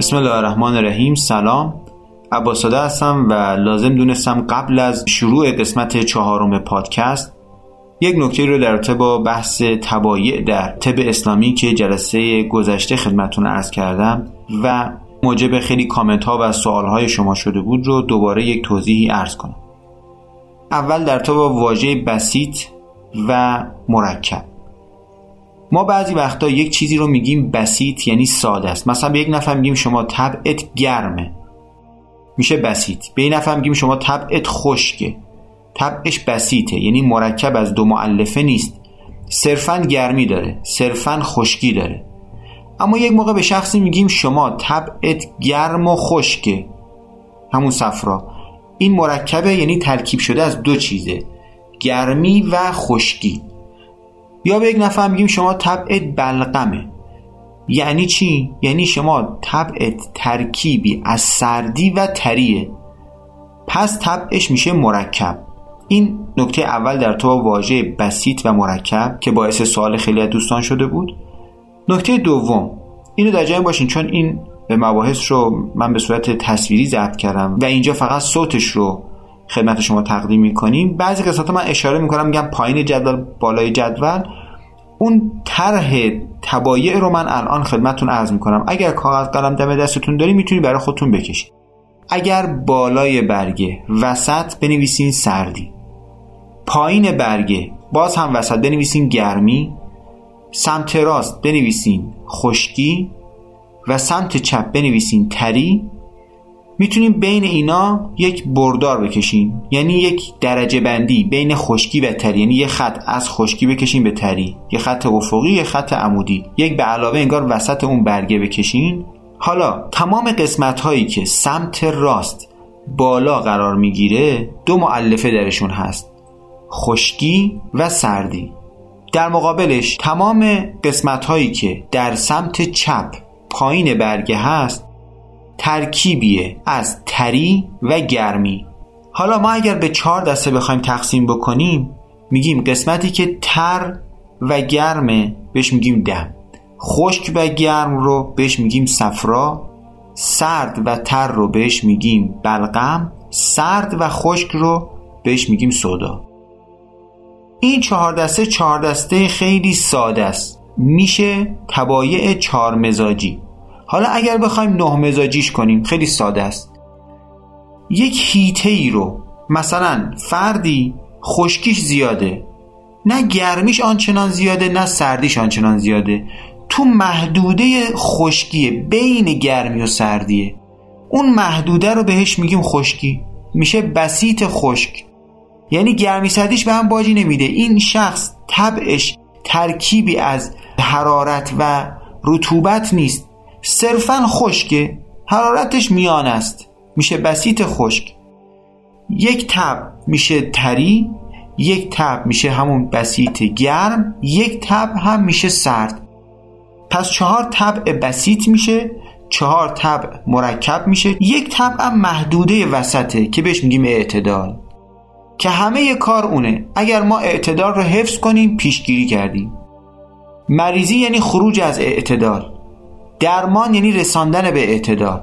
بسم الله الرحمن الرحیم. سلام. عباساده هستم و لازم دونستم قبل از شروع قسمت چهارم پادکست یک نکته رو در رابطه با بحث تبایع در طب اسلامی که جلسه گذشته خدمتون عرض کردم و موجب خیلی کامنت ها و سوال های شما شده بود رو دوباره یک توضیحی عرض کنم. اول در تو با واژه بسیط و مرکب. ما بعضی وقتا یک چیزی رو میگیم بسیط یعنی ساده است. مثلا به یک نفر میگیم شما طبعت گرمه. میشه بسیط. به یک نفر میگیم شما طبعت خشکه. طبعش بسیطه یعنی مرکب از دو معلفه نیست. صرفا گرمی داره صرفا خشکی داره. اما یک موقع به شخصی میگیم شما طبعت گرم و خشکه. همون صفرا. این مرکبه یعنی ترکیب شده از دو چیزه گرمی و خشکی. یا به یک نفر میگیم شما طبعت بلغمه. یعنی چی؟ یعنی شما طبعت ترکیبی از سردی و تریه. پس طبعش میشه مرکب. این نکته اول در تو واژه بسیط و مرکب که باعث سوال خیلی از دوستان شده بود. نکته دوم اینو در جای باشین چون این به مباحث رو من به صورت تصویری ضبط کردم و اینجا فقط صوتش رو خدمت شما تقدیم می‌کنیم. بعضی قسمت من اشاره می‌کنم میگم پایین جدول بالای جدول. اون طرح تبایع رو من الان خدمتتون عرض می‌کنم. اگر کاغذ قلم دم دستتون داری می‌تونید برای خودتون بکشید اگر بالای برگه وسط بنویسین سردی. پایین برگه باز هم وسط بنویسین گرمی. سمت راست بنویسین خشکی. و سمت چپ بنویسین تری. می‌تونیم بین اینا یک بردار بکشیم. یعنی یک درجه بندی بین خشکی و تری یعنی یه خط از خشکی بکشیم به تری یه خط افقی یه خط عمودی. یک به علاوه انگار وسط اون برگه بکشین. حالا تمام قسمت هایی که سمت راست بالا قرار می‌گیره دو معلفه درشون هست. خشکی و سردی. در مقابلش تمام قسمت هایی که در سمت چپ پایین برگه هست ترکیبیه از تری و گرمی. حالا ما اگر به چهار دسته بخوایم تقسیم بکنیم میگیم قسمتی که تر و گرمه بهش میگیم دم. خشک و گرم رو بهش میگیم صفرا. سرد و تر رو بهش میگیم بلغم. سرد و خشک رو بهش میگیم سودا. این چهار دسته چهار دسته خیلی ساده است. میشه تبایع چهار مزاجی. حالا اگر بخوایم نه مزاجیش کنیم خیلی ساده است. یک هیته ای رو مثلا فردی خشکیش زیاده. نه گرمیش آنچنان زیاده نه سردیش آنچنان زیاده. تو محدوده خشکیه بین گرمی و سردیه. اون محدوده رو بهش میگیم خشکی. میشه بسیط خشک. یعنی گرمی سردیش به هم باجی نمیده. این شخص طبعش ترکیبی از حرارت و رطوبت نیست. صرفا خشکه حرارتش میان است میشه بسیط خشک. یک تب میشه تری یک تب میشه همون بسیط گرم یک تب هم میشه سرد. پس چهار طبع بسیط میشه چهار طبع مرکب میشه یک طبع هم محدوده وسطه که بهش میگیم اعتدال. که همه کار اونه. اگر ما اعتدال رو حفظ کنیم پیشگیری کردیم. مریضی یعنی خروج از اعتدال. درمان یعنی رساندن به اعتدال.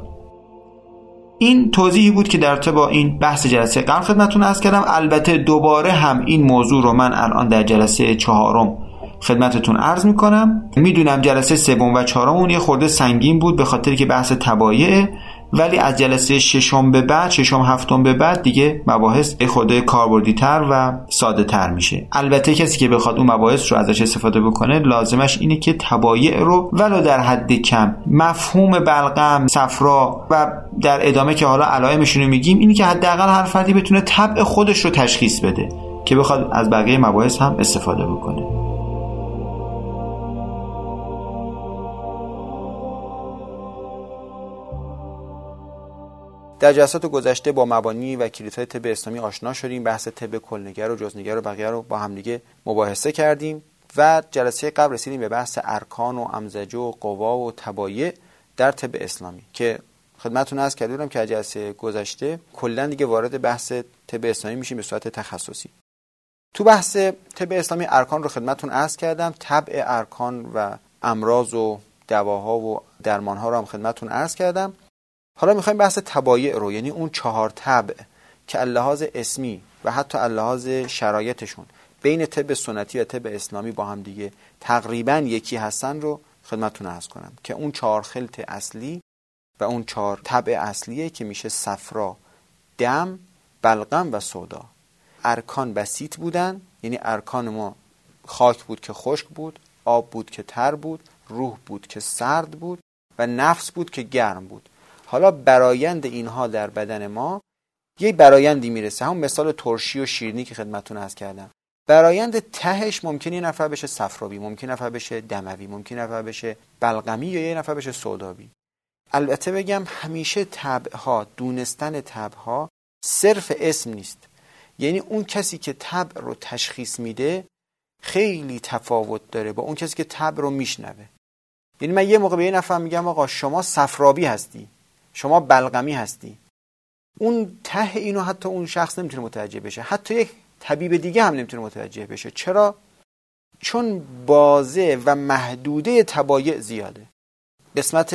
این توضیحی بود که در با این بحث جلسه قبل خدمتتون از کردم. البته دوباره هم این موضوع رو من الان در جلسه چهارم خدمتتون عرض می‌کنم. می‌دونم جلسه سوم و چهارم اون یه خورده سنگین بود به خاطر که بحث تبایعه ولی از جلسه ششم به بعد ششم هفتم به بعد دیگه مباحث خود کاربردی تر و ساده تر میشه. البته کسی که بخواد اون مباحث رو ازش استفاده بکنه لازمش اینه که تبایع رو ولو در حد کم مفهوم بلغم صفرا و در ادامه که حالا علائمشون رو میگیم اینی که حداقل هر فردی بتونه طبع خودش رو تشخیص بده که بخواد از بقیه مباحث هم استفاده بکنه. در جلسات گذشته با مبانی و کلیدهای طب اسلامی آشنا شدیم. بحث طب کلنگر و جزنگر و بقیه رو با همدیگه مباحثه کردیم و جلسه قبل رسیدیم به بحث ارکان و امزجه و قوا و تبایع در طب اسلامی که خدمتتون از کرده که جلسه گذشته کلا دیگه وارد بحث طب اسلامی میشیم به صورت تخصصی. تو بحث طب اسلامی ارکان رو خدمتتون عرض کردم. طبع ارکان و امراض و دواها و درمان ها رو هم خدمتتون عرض کردم. حالا می‌خوایم بحث تبایع رو یعنی اون چهار طبع که اللحاظ اسمی و حتی اللحاظ شرایطشون بین طب سنتی و طب اسلامی با هم دیگه تقریبا یکی هستن رو خدمتتون عرض کنم که اون چهار خلط اصلی و اون چهار طبع اصلیه که میشه صفرا دم بلغم و سودا. ارکان بسیط بودن یعنی ارکان ما خاک بود که خشک بود آب بود که تر بود روح بود که سرد بود و نفس بود که گرم بود. حالا برایند اینها در بدن ما یه برایندی می‌رسه. همون مثال ترشی و شیرنی که خدمتتون هست کردم. برایند تهش ممکنه یه نفر بشه صفراوی ممکن نفر بشه دموی ممکن نفر بشه بلغمی یا یه نفر بشه سودابی. البته بگم همیشه تبع دونستن تبع صرف اسم نیست. یعنی اون کسی که تبع رو تشخیص میده خیلی تفاوت داره با اون کسی که تبع رو میشنوه. یعنی من یه موقع به یه نفر میگم آقا شما صفرابی هستی. شما بلغمی هستی. اون ته اینو حتی اون شخص نمی‌تونه متوجه بشه. حتی یک طبیب دیگه هم نمی‌تونه متوجه بشه. چرا؟ چون بازه و محدوده تبایع زیاده. قسمت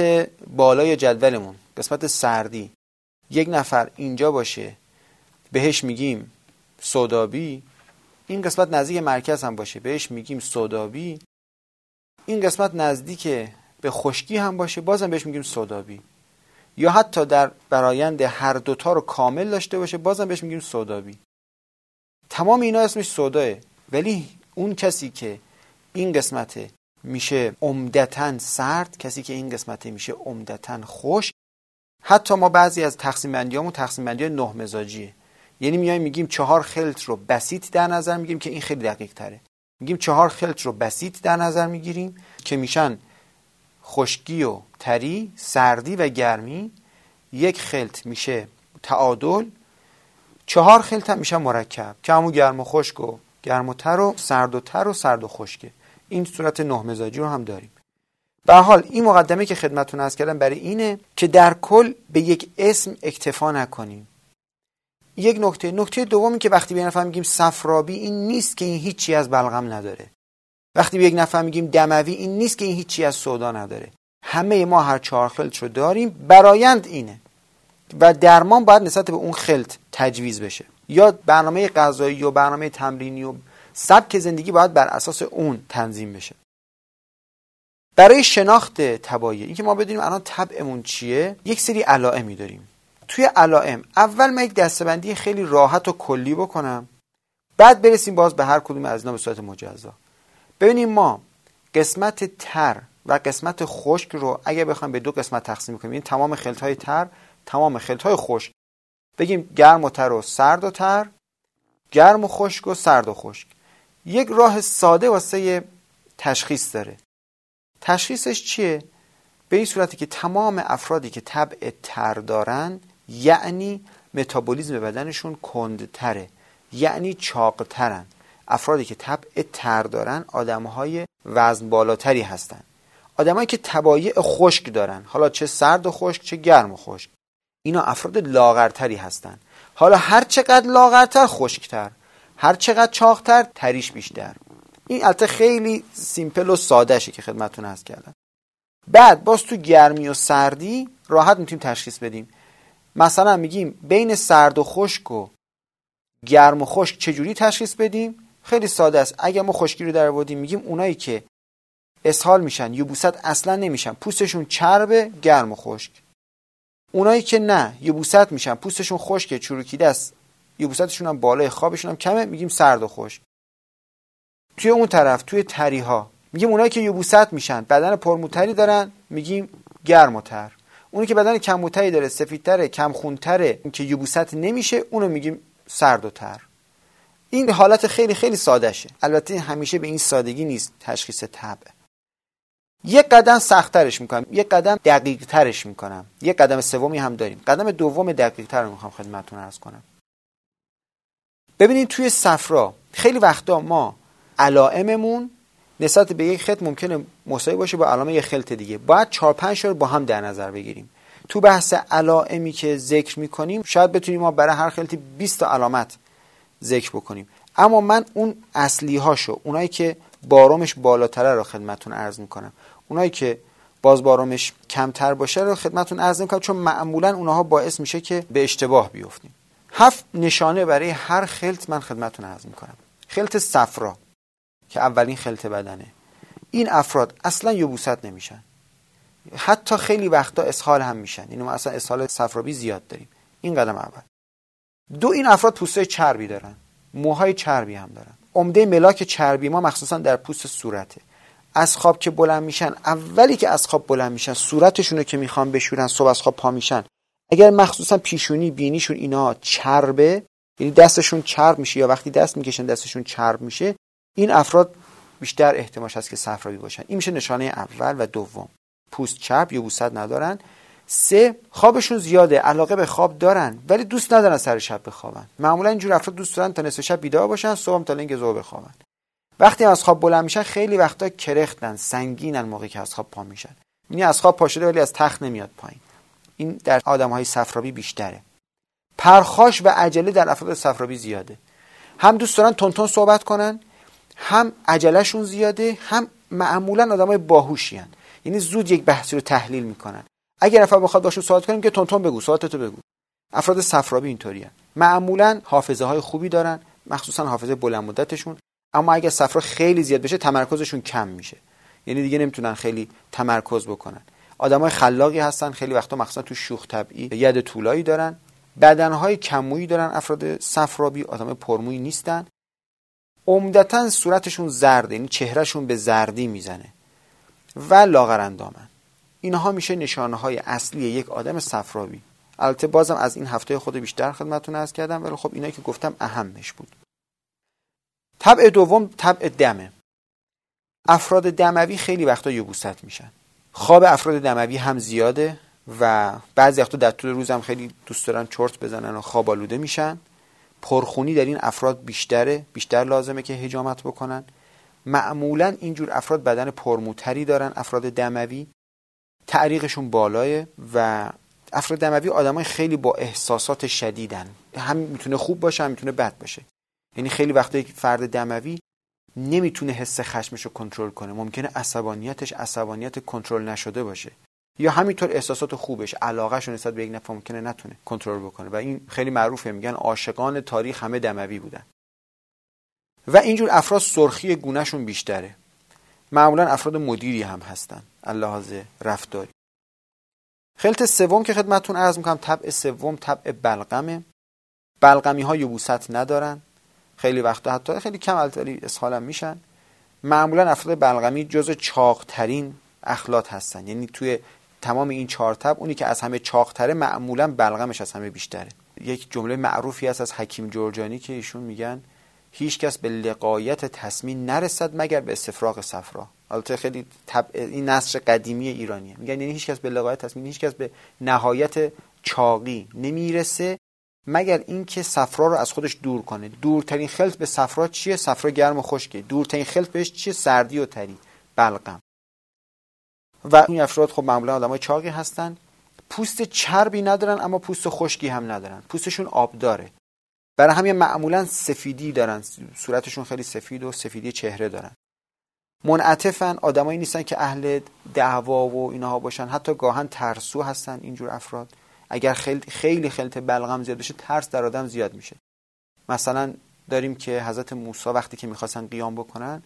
بالای جدولمون قسمت سردی. یک نفر اینجا باشه بهش میگیم سودابی. این قسمت نزدیک مرکز هم باشه بهش میگیم سودابی. این قسمت نزدیک به خشکی هم باشه بازم بهش میگیم سودابی. یا حتی در برایند هر دوتا رو کامل داشته باشه بازم بهش میگیم سودابی. تمام اینا اسمش سوداه. ولی اون کسی که این قسمت میشه عمدتا سرد کسی که این قسمت میشه عمدتا خوش حتی ما بعضی از تقسیم بندیامون تقسیم بندی نه مزاجیه. یعنی میایم میگیم چهار خلط رو بسیط در نظر می‌گیریم که این خیلی دقیق تره. میگیم چهار خلط رو بسیط در نظر می‌گیریم که میشن خشکی و تری سردی و گرمی یک خلط میشه تعادل چهار خلط هم میشه مرکب که همون گرم و خشک و گرم و تر و سرد و تر و سرد و خشکه. این صورت نه مزاجی رو هم داریم. به حال این مقدمه که خدمتتون از کردم برای اینه که در کل به یک اسم اکتفا نکنیم. یک نکته. نکته دومی که وقتی به نفر میگیم صفرابی این نیست که این هیچی از بلغم نداره. وقتی به یک نفر میگیم دموی این نیست که این هیچی از سودا نداره. همه ما هر چهار خلط رو داریم. برایند اینه. و درمان باید نسبت به اون خلط تجویز بشه. یا برنامه غذایی و برنامه تمرینی و سبک زندگی باید بر اساس اون تنظیم بشه. برای شناخت تبایع اینکه ما بدونیم الان طبعمون چیه یک سری علائمی داریم توی علائم اول من یک دستبندی خیلی راحت و کلی بکنم. بعد برسیم باز به هر کدوم از اینا به صورت مجزا. ببینیم ما قسمت تر و قسمت خشک رو اگر بخوایم به دو قسمت تقسیم کنیم این تمام خلط های تر تمام خلط های خشک. بگیم گرم و تر و سرد و تر گرم و خشک و سرد و خشک. یک راه ساده واسه تشخیص داره. تشخیصش چیه؟ به این صورتی که تمام افرادی که طبع تر دارن یعنی متابولیزم بدنشون کندتره یعنی چاقترن. افرادی که طبع تر دارن آدمهای وزن بالاتری هستن. آدمایی که تبایع خشک دارن. حالا چه سرد و خشک چه گرم و خشک. اینا افراد لاغرتری هستن. حالا هر چقدر لاغرتر خشکتر. هر چقدر چاقتر تریش بیشتر. این البته خیلی سیمپل و سادهشه که خدمتتون هست کردم. بعد باز تو گرمی و سردی راحت می‌تونیم تشخیص بدیم. مثلا میگیم بین سرد و خشک و گرم و خشک چجوری تشخیص بدیم؟ خیلی ساده است. اگر ما خشکی رو در میگیم اونایی که اسهال میشن یبوست اصلا نمیشن. پوستشون چربه گرم و خشک. اونایی که نه یبوست میشن. پوستشون خشکه چروکیده است. یبوستشون هم بالای خوابشون هم کمه میگیم سرد و خشک. توی اون طرف توی تری ها میگیم اونایی که یبوست میشن. بدن پرموتری دارن میگیم گرم و تر. اونی که بدن کموتری داره سفیدتره کمخونتره که یبوست نمیشه اونو میگیم سرد و تر. این حالت خیلی خیلی ساده شه البته همیشه به این سادگی نیست تشخیص طبع. یک قدم سختترش می‌کنم یک قدم دقیق ترش می‌کنم. یک قدم سومی هم داریم. قدم دوم دقیق تر رو می‌خوام خدمتتون عرض کنم. ببینید توی صفرا خیلی وقتا ما علائممون نسبت به یک خط ممکنه مساوی باشه با علامه یک خلط دیگه. باید 4 5 رو با هم در نظر بگیریم. تو بحث علائمی که ذکر می‌کنیم شاید بتونیم ما برای هر خلطی 20 تا علامت ذکر بکنیم. اما من اون اصلی هاشو اونایی که بارامش بالاتره رو خدمتتون عرض می‌کنم. اونایی که بازبارمش کمتر باشه رو خدمتون عرض می‌کنم چون معمولا اونها باعث میشه که به اشتباه بیفتیم. هفت نشانه برای هر خلط من خدمتون عرض می‌کنم. خلط صفرا که اولین خلط بدنه. این افراد اصلا یبوست نمیشن. حتی خیلی وقتا اسهال هم میشن. یعنی ما اصلا اسهال صفرابی زیاد داریم. این قدم اول. دو این افراد پوسته چربی دارن موهای چربی هم دارن. عمده ملاک چربی ما مخصوصا در پوست صورته. از خواب که بلند میشن اولی که از خواب بلند میشن صورتشون رو که می‌خوان بشورن صبح از خواب پا میشن. اگر مخصوصا پیشونی بینیشون اینا چربه یعنی دستشون چرب میشه یا وقتی دست می‌کشن دستشون چرب میشه این افراد بیشتر احتمالش هست که صفراوی باشن. این میشه نشانه اول و دوم. پوست چرب یا بوسد ندارن. سه خوابشون زیاده علاقه به خواب دارن ولی دوست ندارن سر شب بخوابن. معمولا اینجور افراد دوست دارن تا نصف شب بیدار باشن صبح تا لنگ ظهر بخوابن. وقتی از خواب بلند میشن خیلی وقتا کرختن سنگینن موقعی که از خواب پا میشن. یعنی از خواب پا شده ولی از تخت نمیاد پایین. این در آدم های صفرابی بیشتره. پرخاش و عجله در افراد صفرابی زیاده. هم دوست دارن تونتون صحبت کنن هم عجلهشون زیاده هم معمولا آدمای باهوشی هن. یعنی زود یک بحثی رو تحلیل می‌کنن. اگر نفر بخواد باشون صحبت کنیم که تونتون بگو سوالتو بگو. افراد صفرابی اینطوریه. معمولا حافظه های خوبی دارن مخصوصا حافظه بلند مدتشون اما اگر صفرا خیلی زیاد بشه تمرکزشون کم میشه. یعنی دیگه نمی‌تونن خیلی تمرکز بکنن. آدمای خلاقی هستن خیلی وقتا مخصوصا تو شوخ طبعی ید طولایی دارن. بدنهای کمویی دارن افراد صفرابی آدم پرمویی نیستن. عمدتا صورتشون زرده یعنی چهرهشون به زردی می‌زنه و لاغرندامن. اینها میشه نشانه های اصلی یک آدم صفراوی. البته بازم از این هفته خود بیشتر خدمتتون عرض کردم ولی خب اینایی که گفتم اهمش بود. طبع دوم طبع دمه. افراد دموی خیلی وقتا یبوست میشن. خواب افراد دموی هم زیاده و بعضی وقتا در طول روز هم خیلی دوست دارن چرت بزنن و خواب آلوده میشن. پرخونی در این افراد بیشتره بیشتر لازمه که هجامت بکنن. معمولا اینجور افراد بدن پرموتری دارن افراد دموی. تعریقشون بالاه و افراد دموی آدمای خیلی با احساسات شدیدن. هم می‌تونه خوب باشه هم می‌تونه بد باشه. یعنی خیلی وقتا فرد دموی نمی‌تونه حس خشمش رو کنترل کنه. ممکنه عصبانیتش عصبانیت کنترل نشده باشه. یا همینطور احساسات خوبش علاقهش نسبت به یک نفر ممکنه نتونه کنترل بکنه. و این خیلی معروفه میگن عاشقان تاریخ همه دموی بودن. و اینجور افراد سرخی گونهشون بیشتره. معمولا افراد مدیری هم هستن اللحاظ رفتاری. خلط سوم که خدمتون عرض می‌کنم طبع سوم طبع بلغمه. بلغمی ها یبوست ندارن. خیلی وقتا حتی خیلی کم البته اسهال میشن. معمولا افراد بلغمی جز چاقترین اخلاط هستن. یعنی توی تمام این چهار تب اونی که از همه چاقتره معمولا بلغمش از همه بیشتره. یک جمله معروفی هست از حکیم جورجانی که ایشون میگن هیچ کس به لقایت تصمیم نرسد مگر به استفراغ صفرا. البته خیلی تب... این نصر قدیمی ایرانیه. میگن یعنی هیچ کس به لقایت تصمیم هیچ کس به نهایت چاقی نمی‌رسه مگر اینکه صفرا رو از خودش دور کنه. دورترین خلط به صفرا چیه؟ صفرا گرم و خشکه. دورترین خلط بهش چیه؟ سردی و تری. بلغم. و این افراد خب معمولا آدمای چاقی هستن. پوست چربی ندارن اما پوست خشکی هم ندارن. پوستشون آب داره برای همین معمولا سفیدی دارن. صورتشون خیلی سفید و سفیدی چهره دارن. منعطفن آدمایی نیستن که اهل دعوا و اینها باشن. حتی گاهن ترسو هستن اینجور افراد. اگر خیلی خیلی خلط بلغم زیاد بشه ترس در آدم زیاد میشه. مثلا داریم که حضرت موسی وقتی که می‌خواستن قیام بکنن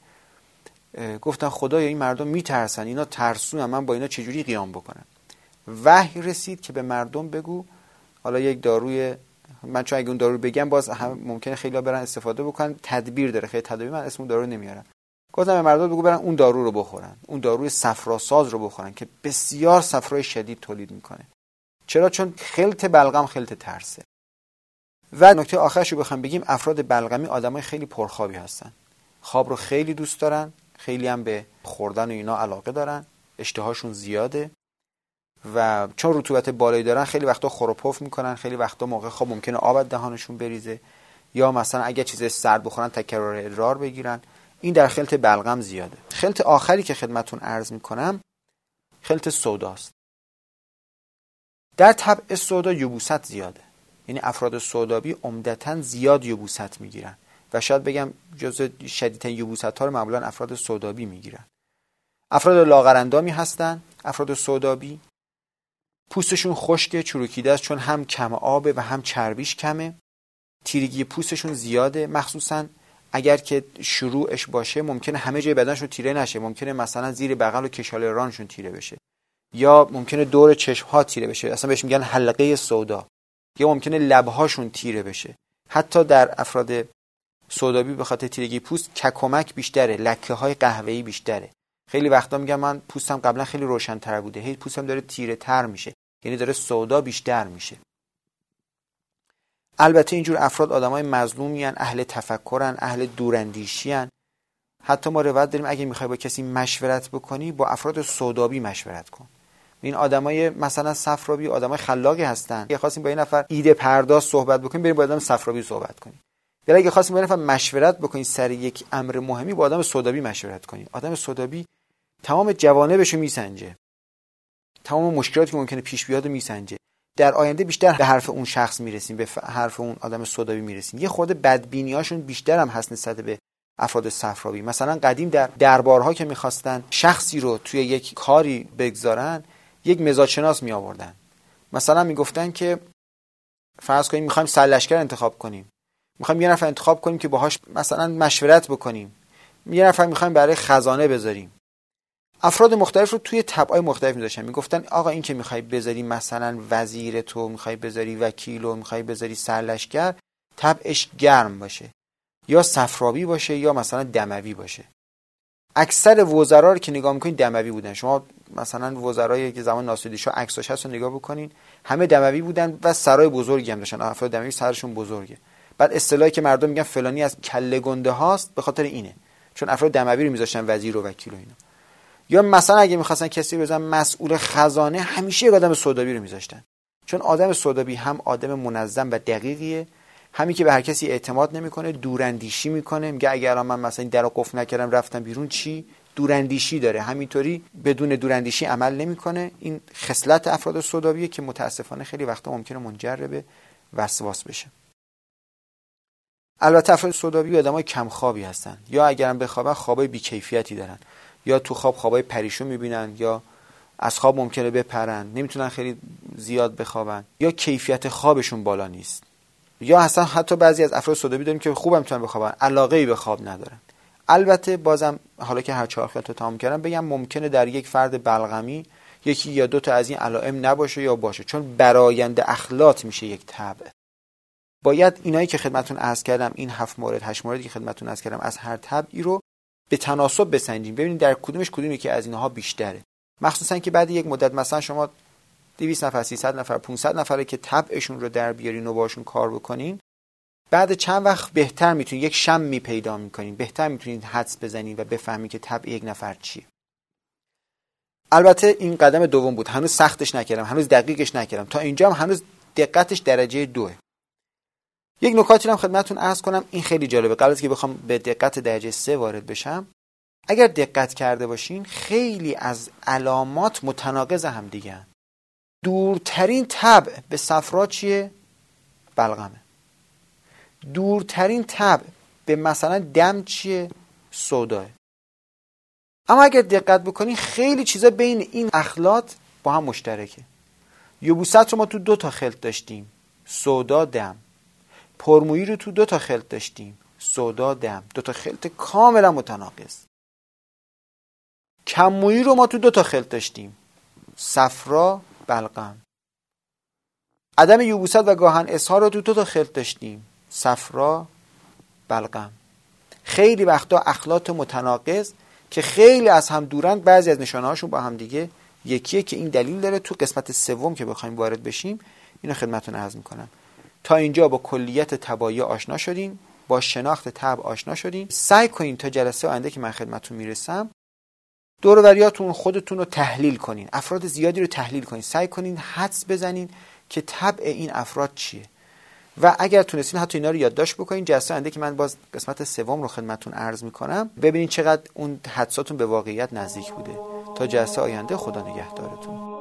گفتن خدایا این مردم میترسن اینا ترسون من با اینا چجوری قیام بکنم؟ وحی رسید که به مردم بگو حالا یک داروی من چون اگه اون دارو بگم باز هم ممکنه خیلی برن استفاده بکنن. تدبیر داره خیلی تدبیر. من اسم اون دارو نمیارم. گفتم به مردم بگو برن اون دارو رو بخورن. اون داروی صفراساز رو بخورن که بسیار صفرای شدید تولید می‌کنه. چرا؟ چون خلط بلغم خلط ترسه. و نکته آخرش رو بخوام بگیم افراد بلغمی آدمای خیلی پرخوابی هستن. خواب رو خیلی دوست دارن خیلی هم به خوردن و اینا علاقه دارن. اشتهاشون زیاده. و چون رطوبت بالایی دارن خیلی وقتا خروپف می‌کنن خیلی وقتا موقع خواب ممکنه آب دهانشون بریزه یا مثلا اگه چیز سرد بخورن تکرار ادرار بگیرن. این در خلط بلغم زیاده. خلط آخری که خدمتون عرض می‌کنم خلط سوداست. در طبع سودا یبوست زیاده. یعنی افراد سودابی عمدتا زیاد یبوست می‌گیرن. و شاید بگم جزء شدیدترین یبوست ها رو معمولا افراد سودابی می‌گیرن. افراد لاغرندامی هستن. افراد سودابی پوستشون خشک چروکیده است چون هم کم آبه و هم چربیش کمه. تیرگی پوستشون زیاده. مخصوصا اگر که شروعش باشه ممکنه همه جای بدنشون تیره نشه. ممکنه مثلا زیر بغل و کشال رانشون تیره بشه. یا ممکنه دور چشم ها تیره بشه. اصلا بهش میگن حلقه سودا. یا ممکنه لبهاشون تیره بشه. حتی در افراد سودابی به خاطر تیرگی پوست ککمک بیشتره. لکه های قهوه‌ای بیشتره. خیلی وقتا میگم من پوستم قبلا خیلی روشنتر بوده. هی پوستم داره تیره تر میشه. یعنی داره سودا بیشتر میشه. البته اینجور افراد آدمای مظلومی اهل تفکرن اهل دوراندیشی حتی ما روایت داریم اگه می‌خوای با کسی مشورت بکنی با افراد سودابی مشورت کن. این آدمای مثلا صفرابی آدمای خلاقی هستن. اگه خواستیم با این نفر ایده پرداز صحبت بکنیم بریم با آدم صفرابی صحبت کنیم. یا اگه خواستیم با این نفر مشورت بکنیم سر یک امر مهمی با آدم سودابی مشورت کنیم. آدم سودابی تمام جوانبشو میسنجه. تمام مشکلاتی که ممکنه پیش بیاد میسنجه. در آینده بیشتر به حرف اون شخص می‌رسیم به حرف اون آدم سودابی می‌رسیم. یه خود بدبینیاشون بیشتر هم هست نسبت به افراد صفراوی. مثلا قدیم در دربارها که می‌خواستن شخصی رو توی یک کاری بگذارن یک مزاجشناس می آوردن مثلا می‌گفتن که فرض کنیم می‌خوایم سرلشکر انتخاب کنیم. می‌خوایم یه نفر انتخاب کنیم که باهاش مثلا مشورت بکنیم. یه نفر می‌خوایم برای خزانه بذاریم. افراد مختلف رو توی طبعای مختلف میذاشتن. می‌گفتن آقا این که می‌خوای بذاری مثلا وزیر تو می‌خوای بذاری وکیل و می‌خوای بذاری سرلشکر طبعش گرم باشه. یا صفرابی باشه یا مثلا دموی باشه. اکثر وزرا رو که نگاه می‌کنید دموی بودن. شما مثلا وزرایی که زمان ناصری شاه عکساش هست رو نگاه بکنین همه دموی بودن و سرای بزرگی هم داشتن. افراد دموی سرشون بزرگه. بعد اصطلاحی که مردم میگن فلانی از کله گنده هاست به خاطر اینه. چون افراد دموی رو میذاشتن وزیر و وکیل و اینا. یا مثلا اگه می‌خواستن کسی بزنن مسئول خزانه همیشه یک آدم سودابی رو میذاشتن. چون آدم سودابی هم آدم منظم و دقیقیه همین که به هر کسی اعتماد نمی‌کنه دوراندیشی می‌کنه. میگه اگر من مثلا درو قفل نکردم رفتم بیرون چی؟ دوراندیشی داره. همینطوری بدون دوراندیشی عمل نمی‌کنه. این خصلت افراد سودابیه که متاسفانه خیلی وقتا ممکنه منجر به وسواس بشه. البته افراد سودابی آدمای کم خوابی هستن. یا اگرم بخوابن خوابای بیکیفیتی دارن. یا تو خواب خوابای پریشون می‌بینن یا از خواب ممکنه بپرن نمی‌تونن خیلی زیاد بخوابن یا کیفیت خوابشون بالا نیست. یا اصلا حتی بعضی از افراد سودابی داریم که خوبم می‌تونن بخوابن علاقه ای به خواب ندارن. البته بازم حالا که هر چهار خیالتو تمام کردم بگم ممکنه در یک فرد بلغمی یکی یا دو تا از این علائم نباشه یا باشه چون برایند اخلاط میشه یک طبع. باید اینایی که خدمتون عرض کردم این هفت مورد هشت موردی که خدمتون عرض کردم از هر طبعی رو به تناسب بسنجیم. ببینید در کدومش کدومی که از اینها بیشتره. مخصوصا که بعد یک مدت مثلا شما 200 نفر 300 نفر 500 نفره که طبعشون رو در بیارین و باشون کار بکنین بعد چند وقت بهتر می‌تونید یک شمی پیدا می‌کنین. بهتر می‌تونید حدس بزنید و بفهمید که طبع یک نفر چیه. البته این قدم دوم بود. هنوز سختش نکردم. هنوز دقیقش نکردم. تا اینجا هم هنوز دقتش درجه دوه. یک نکاتی هم خدمتتون عرض کنم. این خیلی جالبه. قبل از که بخوام به دقت درجه سه وارد بشم اگر دقت کرده باشین خیلی از علامات متناقض هم دیگه دورترین طبع به صفرا چیه؟ بلغمه. دورترین طبع به مثلا دم چیه؟ سوداه اما اگر دقت بکنین خیلی چیزا بین این اخلاط با هم مشترکه. یوبوست رو ما تو دو تا خلط داشتیم. سودا دم. پرمویی رو تو دو تا خلط داشتیم. سودا دم. دو تا خلط کاملا متناقض. کمویی رو ما تو دو تا خلط داشتیم. صفرا بلغم عدم یوبوست و گاهن اسها رو تو دو تا خلط داشتیم. صفرا بلغم خیلی وقتا اخلاط متناقض که خیلی از هم دورند بعضی از نشانه هاشون با هم دیگه یکیه که این دلیل داره تو قسمت سوم که بخوایم وارد بشیم اینو خدمتتون عرض می‌کنم. تا اینجا با کلیت تبایی آشنا شدین با شناخت تب آشنا شدین. سعی کنین تا جلسه آینده که من خدمتتون می‌رسم دوروریاتون خودتون رو تحلیل کنین افراد زیادی رو تحلیل کنین. سعی کنین حدس بزنین که طبع این افراد چیه. و اگر تونستین حتی اینا رو یادداشت بکنین جلسه آینده که من باز قسمت سوم رو خدمتتون عرض می‌کنم ببینین چقدر اون حدساتون به واقعیت نزدیک بوده. تا جلسه آینده خدا نگهدارتون.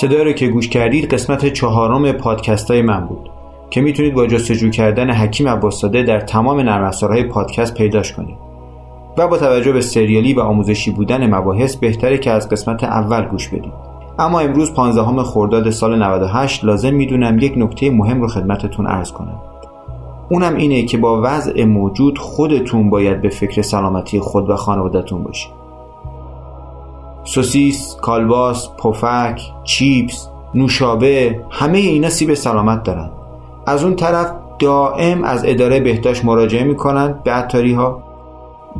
صدایی رو که گوش کردید قسمت چهارم پادکست های من بود که می‌تونید با جستجو کردن حکیم عباسزاده در تمام نرم پادکست پیداش کنید و با توجه به سریالی و آموزشی بودن مباحث بهتره که از قسمت اول گوش بدید. اما امروز 15 خرداد سال 98 لازم می‌دونم یک نکته مهم رو خدمتتون عرض کنم. اونم اینه که با وضع موجود خودتون باید به فکر سلامتی خود و خانوادتون باشید. سوسیس، کالباس، پفک، چیپس، نوشابه همه اینا سیب سلامت دارن. از اون طرف دائم از اداره بهداشت مراجعه می‌کنن به عطاری ها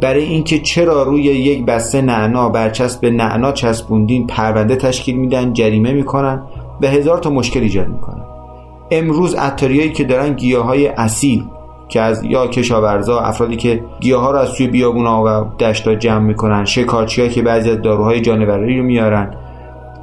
برای اینکه چرا روی یک بسته نعنا برچسب نعنا چسبوندین پرونده تشکیل میدن جریمه می‌کنن به هزار تا مشکل ایجاد می‌کنن. امروز عطاریایی که دارن گیاه های اصیل که از یا کشاورزا افرادی که گیاه ها رو از توی بیابونا و دشتا جمع می‌کنن شکارچی که بعضی از داروهای جانوری رو میارن.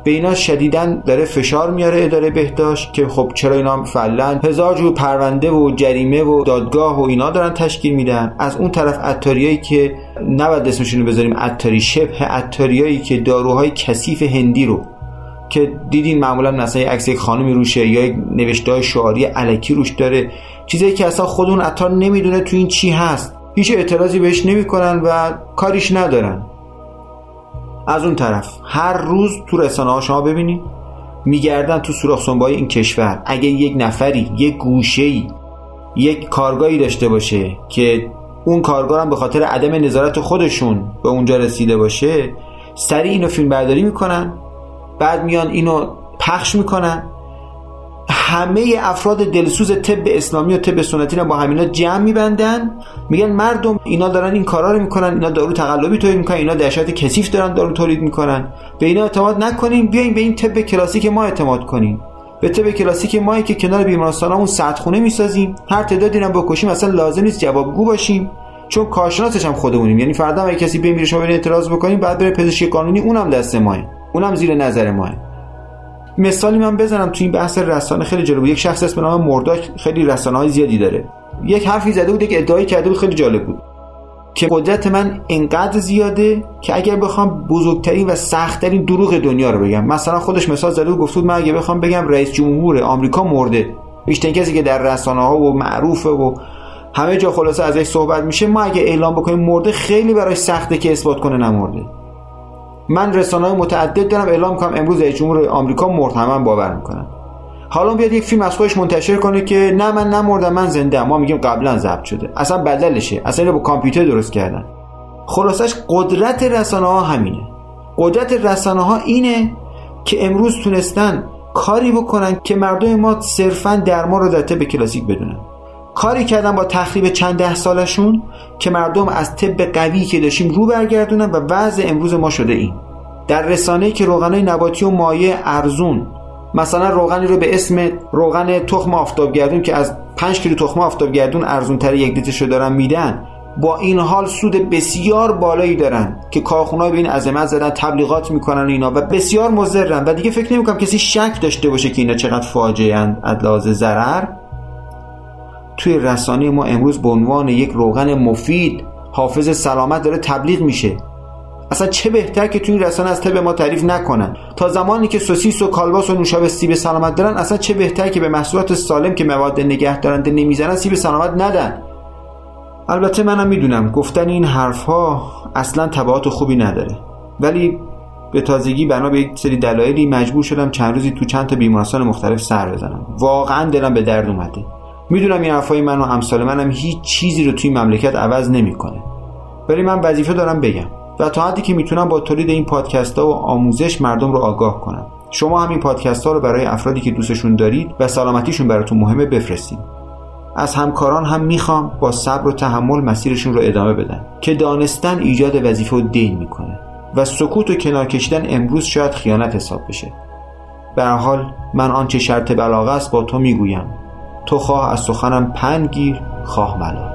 به اینا شدیدن داره فشار میاره اداره بهداشت که خب چرا اینا فعلا هزار جور پرونده و جریمه و دادگاه و اینا دارن تشکیل میدن. از اون طرف عطاریایی که نباید اسمشون رو بذاریم عطاری شبه عطاریایی که داروهای کثیف هندی رو که دیدین معمولا مثلا عکس یک خانمی روشه یا یک نوشته شعاری علکی روش داره. چیزایی که اصلا خودون عطار نمی‌دونه تو این چی هست. هیچ اعتراضی بهش نمی‌کنن و کاریش ندارن. از اون طرف هر روز تو رسانه ها شما ببینید میگردن تو سوراخ سنبای این کشور. اگه یک نفری یک گوشه‌ای یک کارگاهی داشته باشه که اون کارگاه هم به خاطر عدم نظارت خودشون به اونجا رسیده باشه سریع اینو فیلم برداری می‌کنن بعد میان اینو پخش می‌کنن. همه افراد دلسوز طب اسلامی و طب سنتی رو با همینا جمع میبندن. میگن مردم اینا دارن این کارا رو می‌کنن اینا دارو تقلبی تولید می‌کنن اینا دهشت کثیف دارن دارو تولید می‌کنن. به اینا اعتماد نکنیم بیاین به این طب کلاسیک ما اعتماد کنیم. به طب کلاسیک ما که کنار بیمارستانمون صد خونه می‌سازیم. هر تعدادی رو بکشیم اصلا لازم نیست جوابگو باشیم. چون کارشناسش هم خودمونیم. یعنی فردا اگه کسی بمیره شما اعتراض بکنیم بعد بره پزشکی قانونی اونم دست ماه اونم زیر نظر ماه مثالی من بزنم تو این بحث رسانه خیلی جالب یک شخص اسم نام مرداک خیلی رسانه های زیادی داره. یک حرفی زده بود یک ادعایی کرده بود خیلی جالب بود. که قدرت من انقدر زیاده که اگر بخوام بزرگترین و سختترین دروغ دنیا رو بگم مثلا خودش مثال زده و گفت من اگه بخوام بگم رئیس جمهور آمریکا مرده. بیشتر کسی که در رسانه ها و معروفه و همه جا خلاصه ازش صحبت میشه ما اگه اعلام بکنیم مرده خیلی براش سخته که اثبات کنه نمرده. من رسانه متعدد دارم اعلام می‌کنم امروز رئیس جمهور آمریکا مرد همه باور می‌کنن حالا بیاد یک فیلم از خودش منتشر کنه که نه من نمردم من زنده ما میگیم قبلا ضبط شده. اصلا بدلشه. اصلا با کامپیوتر درست کردن. خلاصش قدرت رسانه ها همینه. قدرت رسانه ها اینه که امروز تونستن کاری بکنن که مردم ما صرفا درمان رو در طب کلاسیک بدونن. کاری کردن با تخریب چند ده سالشون که مردم از طب قوی که داشتیم رو برگردونن و وضع امروز ما شده این. در رسانه‌ای که روغنای نباتی و مایع ارزون. مثلا روغنی رو به اسم روغن تخم آفتابگردون که از 5 کیلو تخم آفتابگردون ارزون تر یک لیترشو دارن میدن با این حال سود بسیار بالایی دارن که کارخونه‌ها به این عظمت زدن تبلیغات می‌کنن اینا و بسیار مضرن. و دیگه فکر نمی‌کنم کسی شک داشته باشه که اینا چقدر فاجعه اند از لحاظ ضرر. توی رسانه ما امروز به عنوان یک روغن مفید حافظ سلامت داره تبلیغ میشه. اصلا چه بهتر که توی رسانه از طب ما تعریف نکنن؟ تا زمانی که سوسیس و کالباس و نوشابه سیب سلامت دارن اصلا چه بهتر که به محصولات سالم که مواد نگه دارنده نمی‌زنن سیب سلامت ندن؟ البته منم می‌دونم گفتن این حرف ها اصلا تبعات خوبی نداره. ولی به تازگی بنا به یک سری دلایلی مجبور شدم چند روزی تو چند تا بیمارستان مختلف سر بزنم. واقعا دلم به درد اومده. می‌دونم این حرفای من و امثال منم هیچ چیزی رو توی مملکت عوض نمی‌کنه. ولی من وظیفه دارم بگم و تا حدی که می‌تونم با تولید این پادکست ها و آموزش مردم رو آگاه کنم. شما هم این پادکست ها رو برای افرادی که دوستشون دارید و سلامتیشون براتون مهمه بفرستین. از همکاران هم می‌خوام با صبر و تحمل مسیرشون رو ادامه بدن که دانستن ایجاد وظیفه و دین می‌کنه و سکوت و کنار کشیدن امروز شاید خیانت حساب بشه. به حال من آنچه شرط بلاغه است با تو می‌گویم. تو خواه از سخنم پند گیر خواه ملا